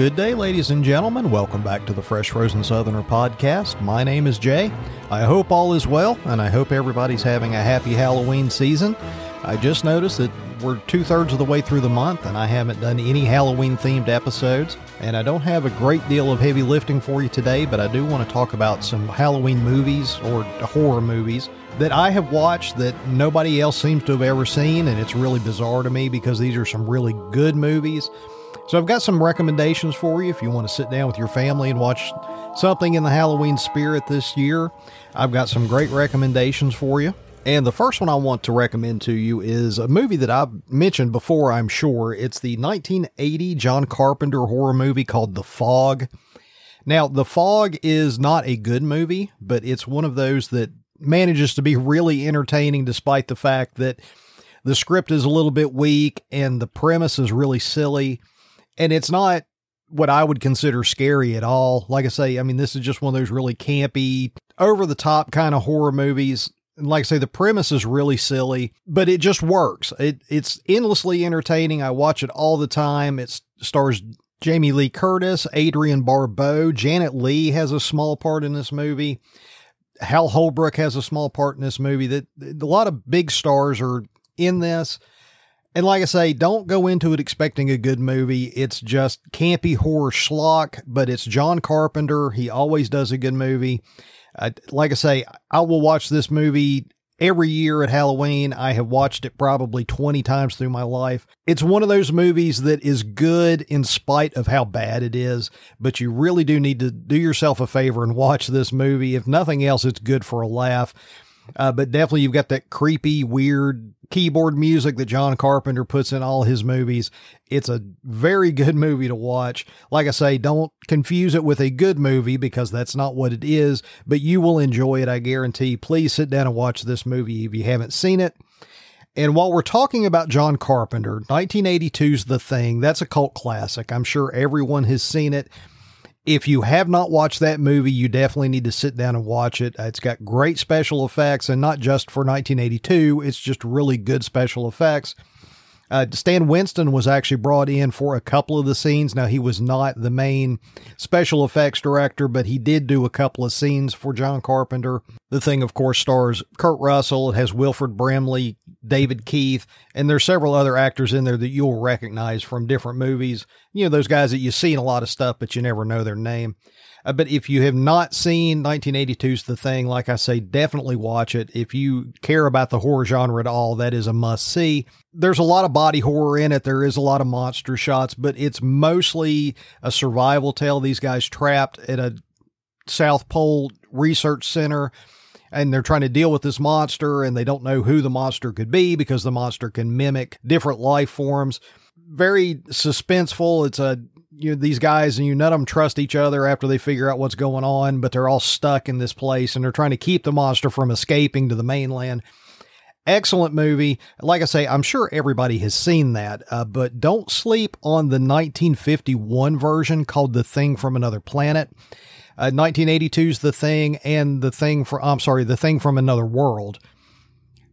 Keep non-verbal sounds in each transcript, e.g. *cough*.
Good day, ladies and gentlemen. Welcome back to the Fresh Frozen Southerner podcast. My name is Jay. I hope all is well, and I hope everybody's having a happy Halloween season. I just noticed that we're two thirds of the way through the month, and I haven't done any Halloween themed episodes. And I don't have a great deal of heavy lifting for you today, but I do want to talk about some Halloween movies or horror movies that I have watched that nobody else seems to have ever seen. And it's really bizarre to me because these are some really good movies. So I've got some recommendations for you if you want to sit down with your family and watch something in the Halloween spirit this year. I've got some great recommendations for you. And the first one I want to recommend to you is a movie that I've mentioned before, I'm sure. It's the 1980 John Carpenter horror movie called The Fog. Now, The Fog is not a good movie, but it's one of those that manages to be really entertaining despite the fact that the script is a little bit weak and the premise is really silly. And it's not what I would consider scary at all. Like I say, I mean, this is just one of those really campy, over the top kind of horror movies like I say, the premise is really silly, but it just works. It it's endlessly entertaining. I watch it all the time. It stars Jamie Lee Curtis, Adrienne Barbeau, Janet Leigh has a small part in this movie. Hal Holbrook has a small part in this movie. That a lot of big stars are in this. And like I say, don't go into it expecting a good movie. It's just campy horror schlock, but it's John Carpenter. He always does a good movie. Uh, like I say, I will watch this movie every year at Halloween. I have watched it probably 20 times through my life. It's one of those movies that is good in spite of how bad it is, but you really do need to do yourself a favor and watch this movie. If nothing else, it's good for a laugh. Uh, but definitely you've got that creepy, weird keyboard music that John Carpenter puts in all his movies. It's a very good movie to watch. Like I say, don't confuse it with a good movie because that's not what it is, but you will enjoy it, I guarantee. Please sit down and watch this movie if you haven't seen it. And while we're talking about John Carpenter, 1982's The Thing, that's a cult classic. I'm sure everyone has seen it. If you have not watched that movie, you definitely need to sit down and watch it. It's got great special effects, and not just for 1982, it's just really good special effects. Uh, Stan Winston was actually brought in for a couple of the scenes. Now, he was not the main special effects director, but he did do a couple of scenes for John Carpenter. The thing, of course, stars Kurt Russell. It has Wilford Brimley, David Keith, and there's several other actors in there that you'll recognize from different movies. You know, those guys that you see in a lot of stuff, but you never know their name. Uh, but if you have not seen 1982's The Thing, like I say, definitely watch it. If you care about the horror genre at all, that is a must see. There's a lot of body horror in it. There is a lot of monster shots, but it's mostly a survival tale. These guys trapped at a South Pole research center and they're trying to deal with this monster and they don't know who the monster could be because the monster can mimic different life forms. Very suspenseful. It's a you know, these guys and you none of them trust each other after they figure out what's going on, but they're all stuck in this place and they're trying to keep the monster from escaping to the mainland. Excellent movie. Like I say, I'm sure everybody has seen that, uh, but don't sleep on the 1951 version called The Thing from Another Planet. Uh, 1982's The Thing and The Thing for I'm sorry, The Thing from Another World.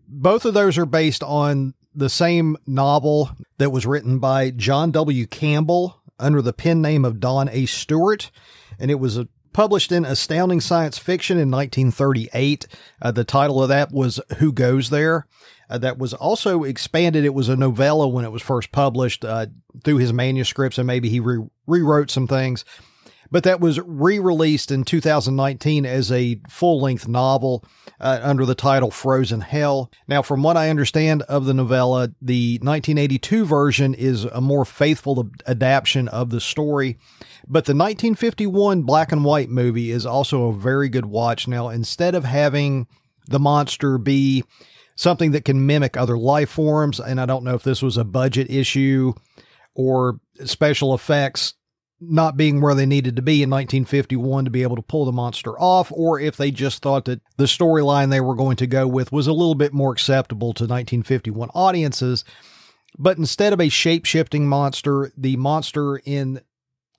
Both of those are based on the same novel that was written by John W. Campbell under the pen name of Don A. Stewart, and it was a, published in Astounding Science Fiction in 1938. Uh, the title of that was Who Goes There? Uh, that was also expanded. It was a novella when it was first published uh, through his manuscripts, and maybe he re- rewrote some things but that was re-released in 2019 as a full-length novel uh, under the title Frozen Hell. Now, from what I understand of the novella, the 1982 version is a more faithful adaptation of the story, but the 1951 black and white movie is also a very good watch. Now, instead of having the monster be something that can mimic other life forms, and I don't know if this was a budget issue or special effects not being where they needed to be in 1951 to be able to pull the monster off, or if they just thought that the storyline they were going to go with was a little bit more acceptable to 1951 audiences. But instead of a shape shifting monster, the monster in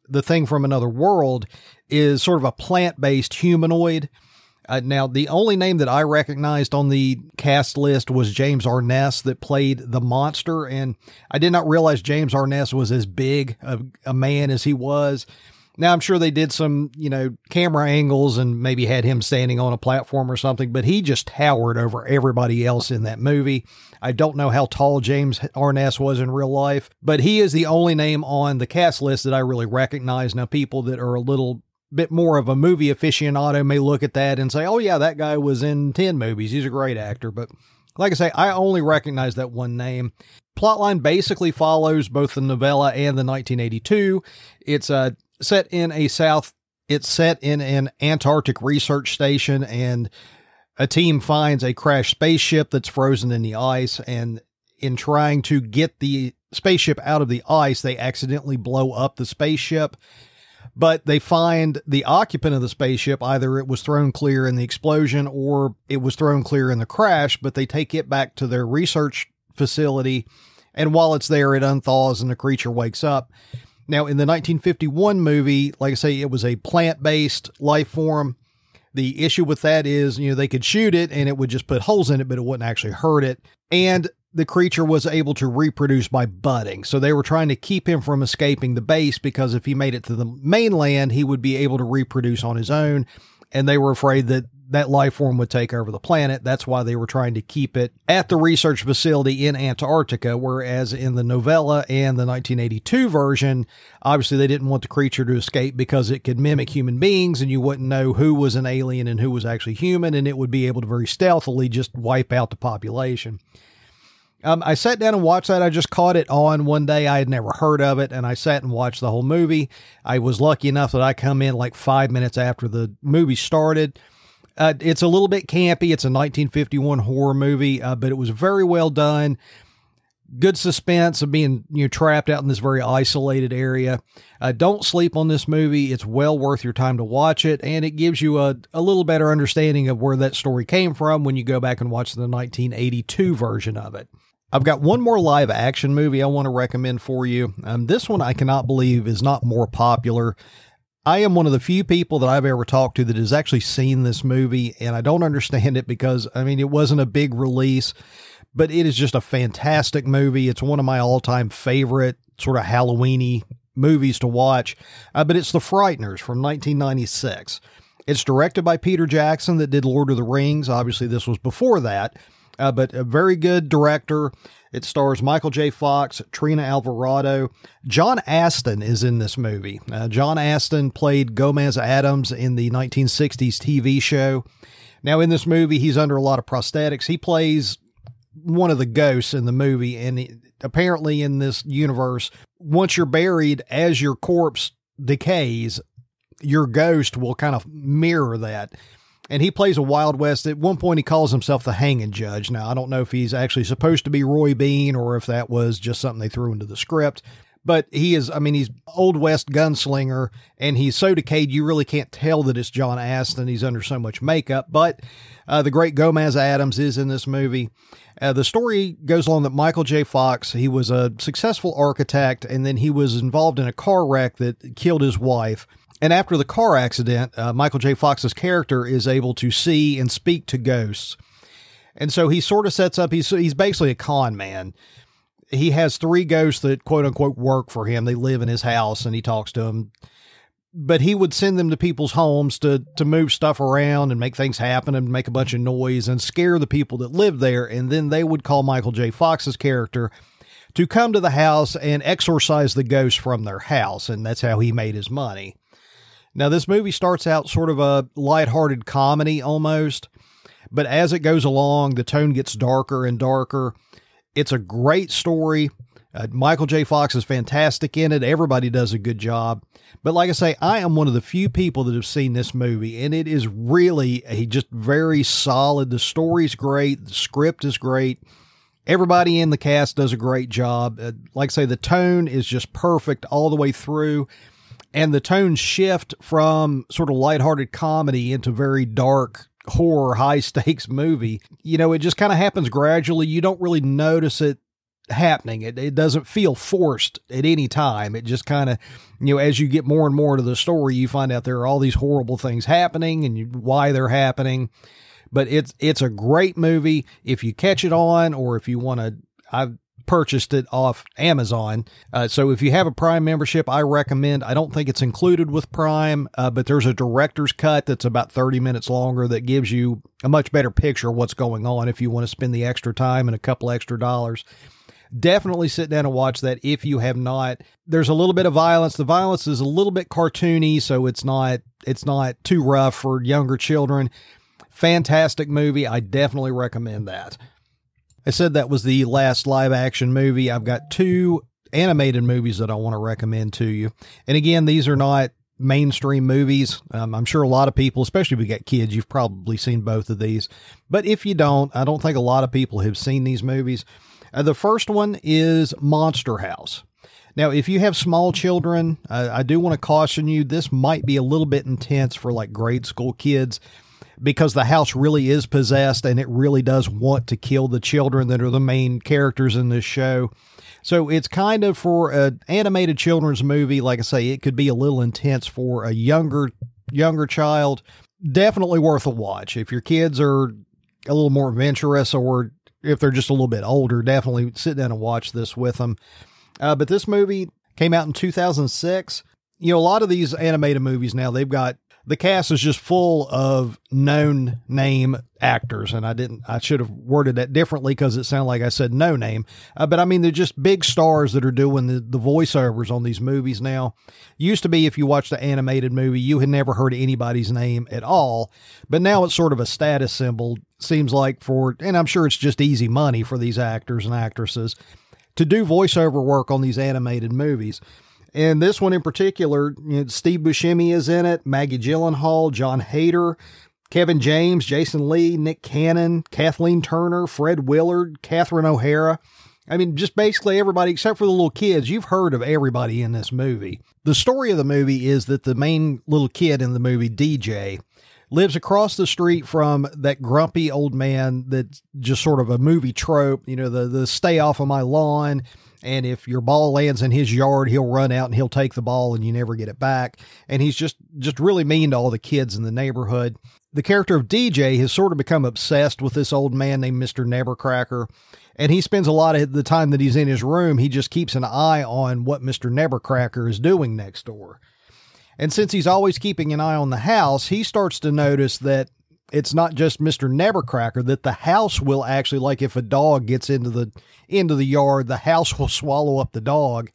the thing from another world is sort of a plant based humanoid. Uh, now, the only name that I recognized on the cast list was James Arness that played the monster, and I did not realize James Arness was as big a, a man as he was. Now, I'm sure they did some, you know, camera angles and maybe had him standing on a platform or something, but he just towered over everybody else in that movie. I don't know how tall James Arness was in real life, but he is the only name on the cast list that I really recognize. Now, people that are a little bit more of a movie aficionado may look at that and say, oh, yeah, that guy was in 10 movies. He's a great actor. But like I say, I only recognize that one name. Plotline basically follows both the novella and the 1982. It's uh, set in a South, it's set in an Antarctic research station, and a team finds a crashed spaceship that's frozen in the ice. And in trying to get the spaceship out of the ice, they accidentally blow up the spaceship but they find the occupant of the spaceship either it was thrown clear in the explosion or it was thrown clear in the crash, but they take it back to their research facility. And while it's there, it unthaws and the creature wakes up. Now, in the 1951 movie, like I say, it was a plant based life form. The issue with that is, you know, they could shoot it and it would just put holes in it, but it wouldn't actually hurt it. And the creature was able to reproduce by budding. So they were trying to keep him from escaping the base because if he made it to the mainland, he would be able to reproduce on his own. And they were afraid that that life form would take over the planet. That's why they were trying to keep it at the research facility in Antarctica. Whereas in the novella and the 1982 version, obviously they didn't want the creature to escape because it could mimic human beings and you wouldn't know who was an alien and who was actually human. And it would be able to very stealthily just wipe out the population. Um, I sat down and watched that. I just caught it on one day. I had never heard of it, and I sat and watched the whole movie. I was lucky enough that I come in like five minutes after the movie started. Uh, it's a little bit campy. It's a 1951 horror movie, uh, but it was very well done. Good suspense of being you know trapped out in this very isolated area. Uh, don't sleep on this movie. It's well worth your time to watch it, and it gives you a, a little better understanding of where that story came from when you go back and watch the 1982 version of it. I've got one more live action movie I want to recommend for you. Um, this one I cannot believe is not more popular. I am one of the few people that I've ever talked to that has actually seen this movie, and I don't understand it because, I mean, it wasn't a big release, but it is just a fantastic movie. It's one of my all time favorite sort of Halloweeny movies to watch, uh, but it's The Frighteners from 1996. It's directed by Peter Jackson that did Lord of the Rings. Obviously, this was before that uh, but a very good director. It stars Michael J. Fox, Trini Alvarado. John Astin is in this movie. Uh, John Astin played Gomez Addams in the 1960s TV show. Now, in this movie, he's under a lot of prosthetics. He plays one of the ghosts in the movie, and he, apparently, in this universe, once you're buried, as your corpse decays, your ghost will kind of mirror that and he plays a Wild West. At one point, he calls himself the hanging judge. Now, I don't know if he's actually supposed to be Roy Bean or if that was just something they threw into the script. But he is, I mean, he's Old West gunslinger, and he's so decayed you really can't tell that it's John Astin. He's under so much makeup. But uh, the great Gomez Addams is in this movie. Uh, the story goes along that Michael J. Fox, he was a successful architect, and then he was involved in a car wreck that killed his wife. And after the car accident, uh, Michael J. Fox's character is able to see and speak to ghosts. And so he sort of sets up, he's, he's basically a con man. He has three ghosts that quote unquote work for him. They live in his house and he talks to them. But he would send them to people's homes to, to move stuff around and make things happen and make a bunch of noise and scare the people that live there. And then they would call Michael J. Fox's character to come to the house and exorcise the ghosts from their house. And that's how he made his money. Now, this movie starts out sort of a lighthearted comedy almost, but as it goes along, the tone gets darker and darker. It's a great story. Uh, Michael J. Fox is fantastic in it. Everybody does a good job. But like I say, I am one of the few people that have seen this movie, and it is really a just very solid. The story's great. The script is great. Everybody in the cast does a great job. Uh, like I say, the tone is just perfect all the way through and the tones shift from sort of lighthearted comedy into very dark horror, high stakes *laughs* movie. You know, it just kind of happens gradually. You don't really notice it happening. It, it doesn't feel forced at any time. It just kind of, you know, as you get more and more to the story, you find out there are all these horrible things happening and you, why they're happening. But it's it's a great movie if you catch it on, or if you want to. I've purchased it off Amazon. Uh, so if you have a Prime membership, I recommend. I don't think it's included with Prime, uh, but there's a director's cut that's about 30 minutes longer that gives you a much better picture of what's going on if you want to spend the extra time and a couple extra dollars definitely sit down and watch that if you have not. There's a little bit of violence. The violence is a little bit cartoony, so it's not it's not too rough for younger children. Fantastic movie. I definitely recommend that. I said that was the last live action movie. I've got two animated movies that I want to recommend to you. And again, these are not mainstream movies. Um, I'm sure a lot of people, especially if you got kids, you've probably seen both of these. But if you don't, I don't think a lot of people have seen these movies. Uh, the first one is Monster House. Now, if you have small children, uh, I do want to caution you this might be a little bit intense for like grade school kids because the house really is possessed and it really does want to kill the children that are the main characters in this show. So it's kind of for an animated children's movie. Like I say, it could be a little intense for a younger younger child. Definitely worth a watch. If your kids are a little more adventurous or if they're just a little bit older, definitely sit down and watch this with them. Uh, but this movie came out in 2006. You know, a lot of these animated movies now, they've got the cast is just full of known name actors. And I didn't, I should have worded that differently because it sounded like I said no name. Uh, but I mean, they're just big stars that are doing the, the voiceovers on these movies now. Used to be, if you watched the animated movie, you had never heard anybody's name at all. But now it's sort of a status symbol, seems like for, and I'm sure it's just easy money for these actors and actresses to do voiceover work on these animated movies. And this one in particular, you know, Steve Buscemi is in it, Maggie Gyllenhaal, Jon Heder, Kevin James, Jason Lee, Nick Cannon, Kathleen Turner, Fred Willard, Catherine O'Hara. I mean, just basically everybody except for the little kids. You've heard of everybody in this movie. The story of the movie is that the main little kid in the movie, DJ, lives across the street from that grumpy old man that's just sort of a movie trope, you know, the the stay off of my lawn and if your ball lands in his yard, he'll run out and he'll take the ball and you never get it back. And he's just just really mean to all the kids in the neighborhood. The character of DJ has sort of become obsessed with this old man named Mr. Nebbercracker. And he spends a lot of the time that he's in his room, he just keeps an eye on what Mr. Nebbercracker is doing next door. And since he's always keeping an eye on the house, he starts to notice that it's not just Mr. Nebbercracker that the house will actually like if a dog gets into the into the yard, the house *laughs* will swallow up the dog.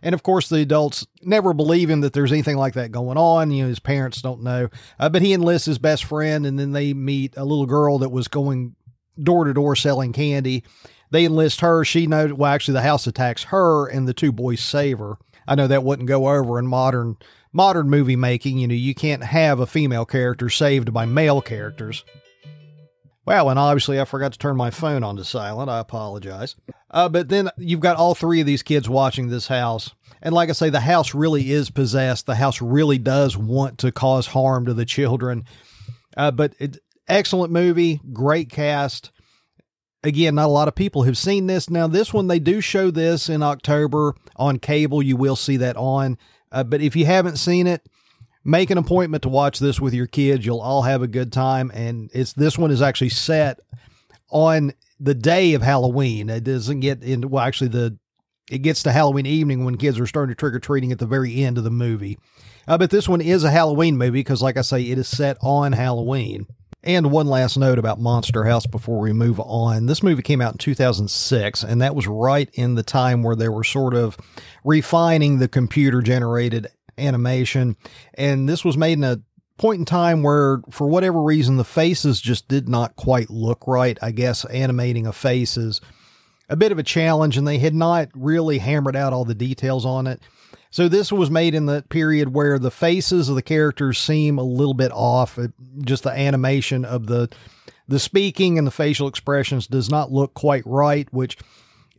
And of course, the adults never believe him that there's anything like that going on. You know, his parents don't know. Uh, but he enlists his best friend, and then they meet a little girl that was going door to door selling candy. They enlist her. She knows, well, actually, the house attacks her, and the two boys save her. I know that wouldn't go over in modern modern movie making, you know, you can't have a female character saved by male characters. Well, and obviously I forgot to turn my phone on to silent. I apologize. Uh, but then you've got all three of these kids watching this house. And like I say, the house really is possessed. The house really does want to cause harm to the children. Uh, but it, excellent movie, great cast. Again, not a lot of people have seen this. Now, this one, they do show this in October on cable. You will see that on. Uh, but if you haven't seen it, make an appointment to watch this with your kids. You'll all have a good time. And it's this one is actually set on the day of Halloween. It doesn't get into well, actually the it gets to Halloween evening when kids are starting to trick or treating at the very end of the movie. Uh, but this one is a Halloween movie because, like I say, it is set on Halloween. And one last note about Monster House before we move on. This movie came out in 2006, and that was right in the time where they were sort of refining the computer generated animation. And this was made in a point in time where, for whatever reason, the faces just did not quite look right. I guess animating a face is a bit of a challenge, and they had not really hammered out all the details on it. So this was made in the period where the faces of the characters seem a little bit off. Just the animation of the the speaking and the facial expressions does not look quite right, which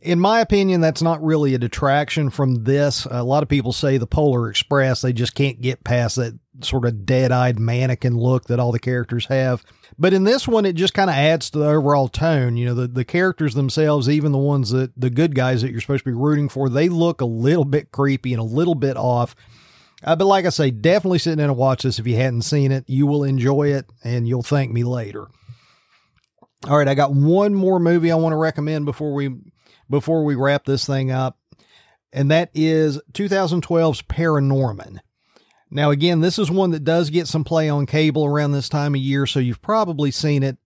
in my opinion that's not really a detraction from this. A lot of people say the Polar Express they just can't get past that sort of dead eyed mannequin look that all the characters have. But in this one, it just kind of adds to the overall tone. You know, the, the characters themselves, even the ones that the good guys that you're supposed to be rooting for, they look a little bit creepy and a little bit off. Uh, but like I say, definitely sit in and watch this if you hadn't seen it. You will enjoy it and you'll thank me later. All right, I got one more movie I want to recommend before we before we wrap this thing up, and that is 2012's Paranorman. Now, again, this is one that does get some play on cable around this time of year, so you've probably seen it.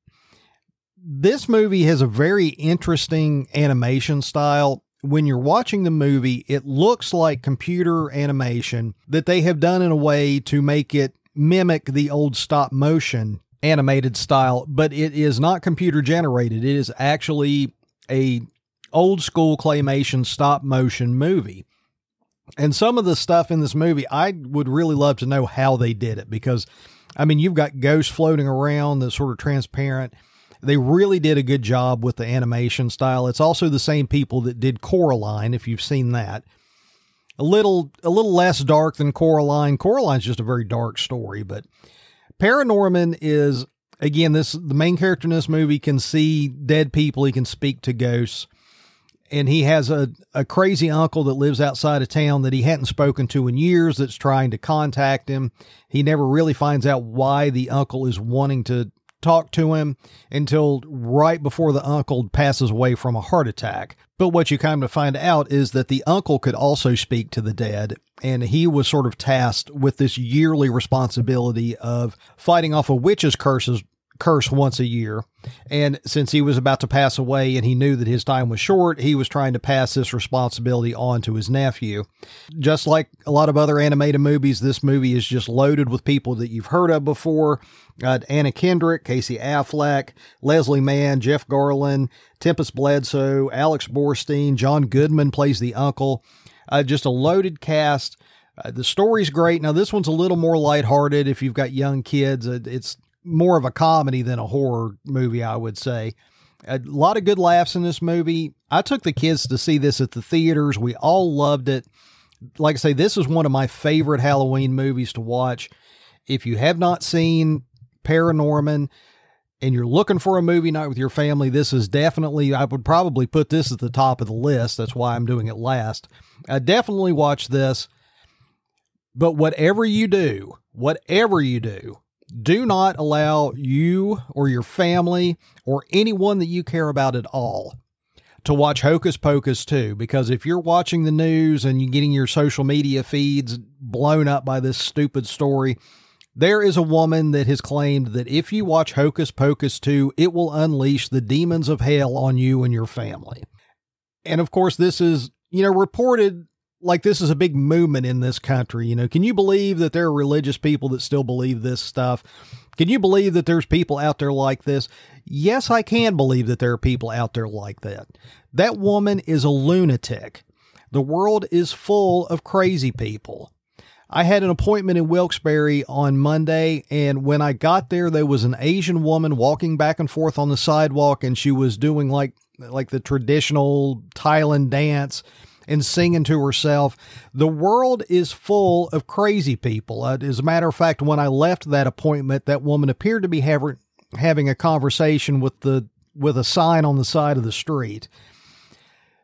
This movie has a very interesting animation style. When you're watching the movie, it looks like computer animation that they have done in a way to make it mimic the old stop motion animated style, but it is not computer generated. It is actually a old school claymation stop motion movie. And some of the stuff in this movie, I would really love to know how they did it because, I mean, you've got ghosts floating around that's sort of transparent. They really did a good job with the animation style. It's also the same people that did Coraline, if you've seen that. A little, a little less dark than Coraline. Coraline's just a very dark story, but Paranorman is again this the main character in this movie can see dead people. He can speak to ghosts and he has a, a crazy uncle that lives outside of town that he hadn't spoken to in years that's trying to contact him. He never really finds out why the uncle is wanting to talk to him until right before the uncle passes away from a heart attack. But what you kind of find out is that the uncle could also speak to the dead, and he was sort of tasked with this yearly responsibility of fighting off a witch's curses curse once a year. And since he was about to pass away and he knew that his time was short, he was trying to pass this responsibility on to his nephew. Just like a lot of other animated movies, this movie is just loaded with people that you've heard of before. Uh, Anna Kendrick, Casey Affleck, Leslie Mann, Jeff Garlin, Tempest Bledsoe, Alex Borstein, John Goodman plays the uncle. Uh, just a loaded cast. Uh, the story's great. Now, this one's a little more lighthearted if you've got young kids. Uh, it's more of a comedy than a horror movie, I would say. A lot of good laughs in this movie. I took the kids to see this at the theaters. We all loved it. Like I say, this is one of my favorite Halloween movies to watch. If you have not seen Paranorman and you're looking for a movie night with your family, this is definitely, I would probably put this at the top of the list. That's why I'm doing it last. I definitely watch this. But whatever you do, whatever you do, do not allow you or your family or anyone that you care about at all to watch Hocus Pocus 2 because if you're watching the news and you're getting your social media feeds blown up by this stupid story, there is a woman that has claimed that if you watch Hocus Pocus 2, it will unleash the demons of hell on you and your family. And of course, this is, you know, reported like this is a big movement in this country. You know, can you believe that there are religious people that still believe this stuff? Can you believe that there's people out there like this? Yes, I can believe that there are people out there like that. That woman is a lunatic. The world is full of crazy people. I had an appointment in Wilkes-Barre on Monday, and when I got there, there was an Asian woman walking back and forth on the sidewalk, and she was doing like like the traditional Thailand dance and singing to herself. The world is full of crazy people. Uh, as a matter of fact, when I left that appointment, that woman appeared to be having having a conversation with the with a sign on the side of the street.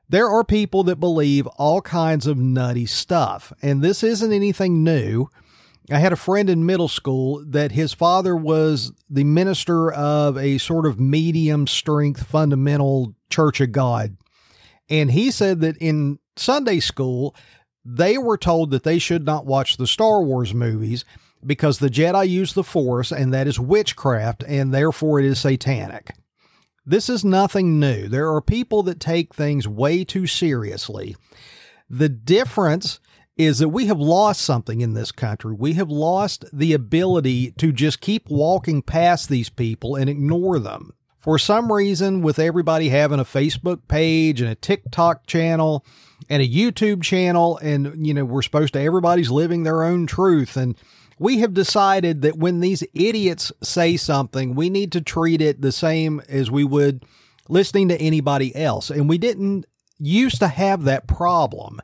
There are people that believe all kinds of nutty stuff, and this isn't anything new. I had a friend in middle school that his father was the minister of a sort of medium strength fundamental church of God. And he said that in Sunday school, they were told that they should not watch the Star Wars movies because the Jedi use the Force and that is witchcraft and therefore it is satanic. This is nothing new. There are people that take things way too seriously. The difference is that we have lost something in this country. We have lost the ability to just keep walking past these people and ignore them. For some reason, with everybody having a Facebook page and a TikTok channel, and a YouTube channel, and you know, we're supposed to everybody's living their own truth. And we have decided that when these idiots say something, we need to treat it the same as we would listening to anybody else. And we didn't used to have that problem.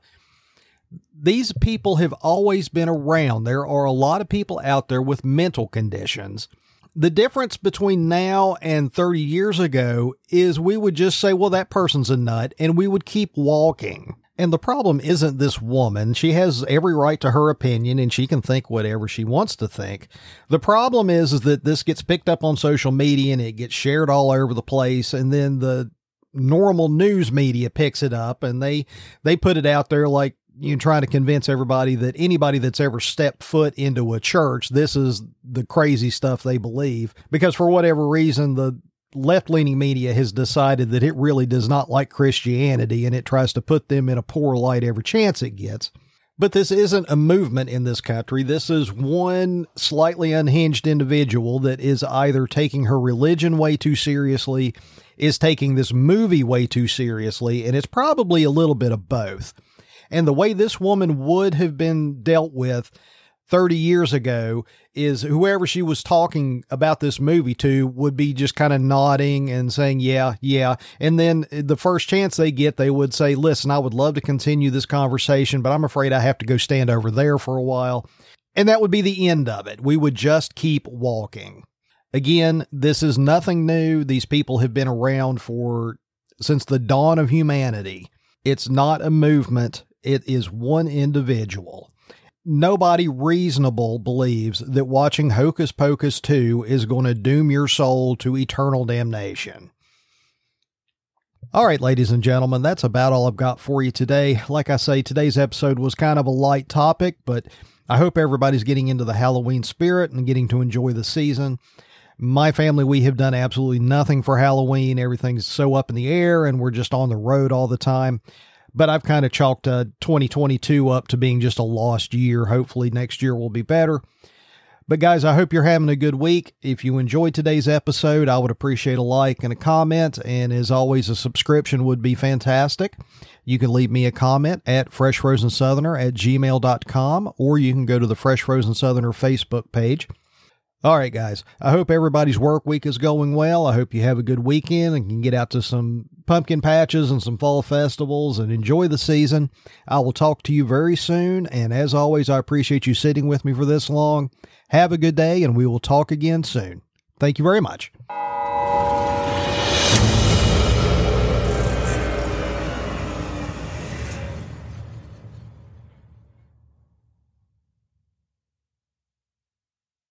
these people have always been around. There are a lot of people out there with mental conditions. The difference between now and 30 years ago is we would just say, well, that person's a nut, and we would keep walking. And the problem isn't this woman. She has every right to her opinion and she can think whatever she wants to think. The problem is, is that this gets picked up on social media and it gets shared all over the place. And then the normal news media picks it up and they, they put it out there like, you know, trying to convince everybody that anybody that's ever stepped foot into a church, this is the crazy stuff they believe. Because for whatever reason, the left leaning media has decided that it really does not like Christianity and it tries to put them in a poor light every chance it gets. But this isn't a movement in this country. This is one slightly unhinged individual that is either taking her religion way too seriously, is taking this movie way too seriously, and it's probably a little bit of both. And the way this woman would have been dealt with 30 years ago is whoever she was talking about this movie to would be just kind of nodding and saying, yeah, yeah. And then the first chance they get, they would say, listen, I would love to continue this conversation, but I'm afraid I have to go stand over there for a while. And that would be the end of it. We would just keep walking. Again, this is nothing new. These people have been around for since the dawn of humanity. It's not a movement. It is one individual nobody reasonable believes that watching Hocus Pocus 2 is going to doom your soul to eternal damnation. All right, ladies and gentlemen, that's about all I've got for you today. Like I say, today's episode was kind of a light topic, but I hope everybody's getting into the Halloween spirit and getting to enjoy the season. My family, we have done absolutely nothing for Halloween. Everything's so up in the air, and we're just on the road all the time but I've kind of chalked uh, 2022 up to being just a lost year. Hopefully, next year will be better. But, guys, I hope you're having a good week. If you enjoyed today's episode, I would appreciate a like and a comment. And as always, a subscription would be fantastic. You can leave me a comment at freshfrozensoutherner at gmail.com, or you can go to the Fresh Frozen Southerner Facebook page. All right, guys. I hope everybody's work week is going well. I hope you have a good weekend and can get out to some pumpkin patches and some fall festivals and enjoy the season. I will talk to you very soon. And as always, I appreciate you sitting with me for this long. Have a good day, and we will talk again soon. Thank you very much.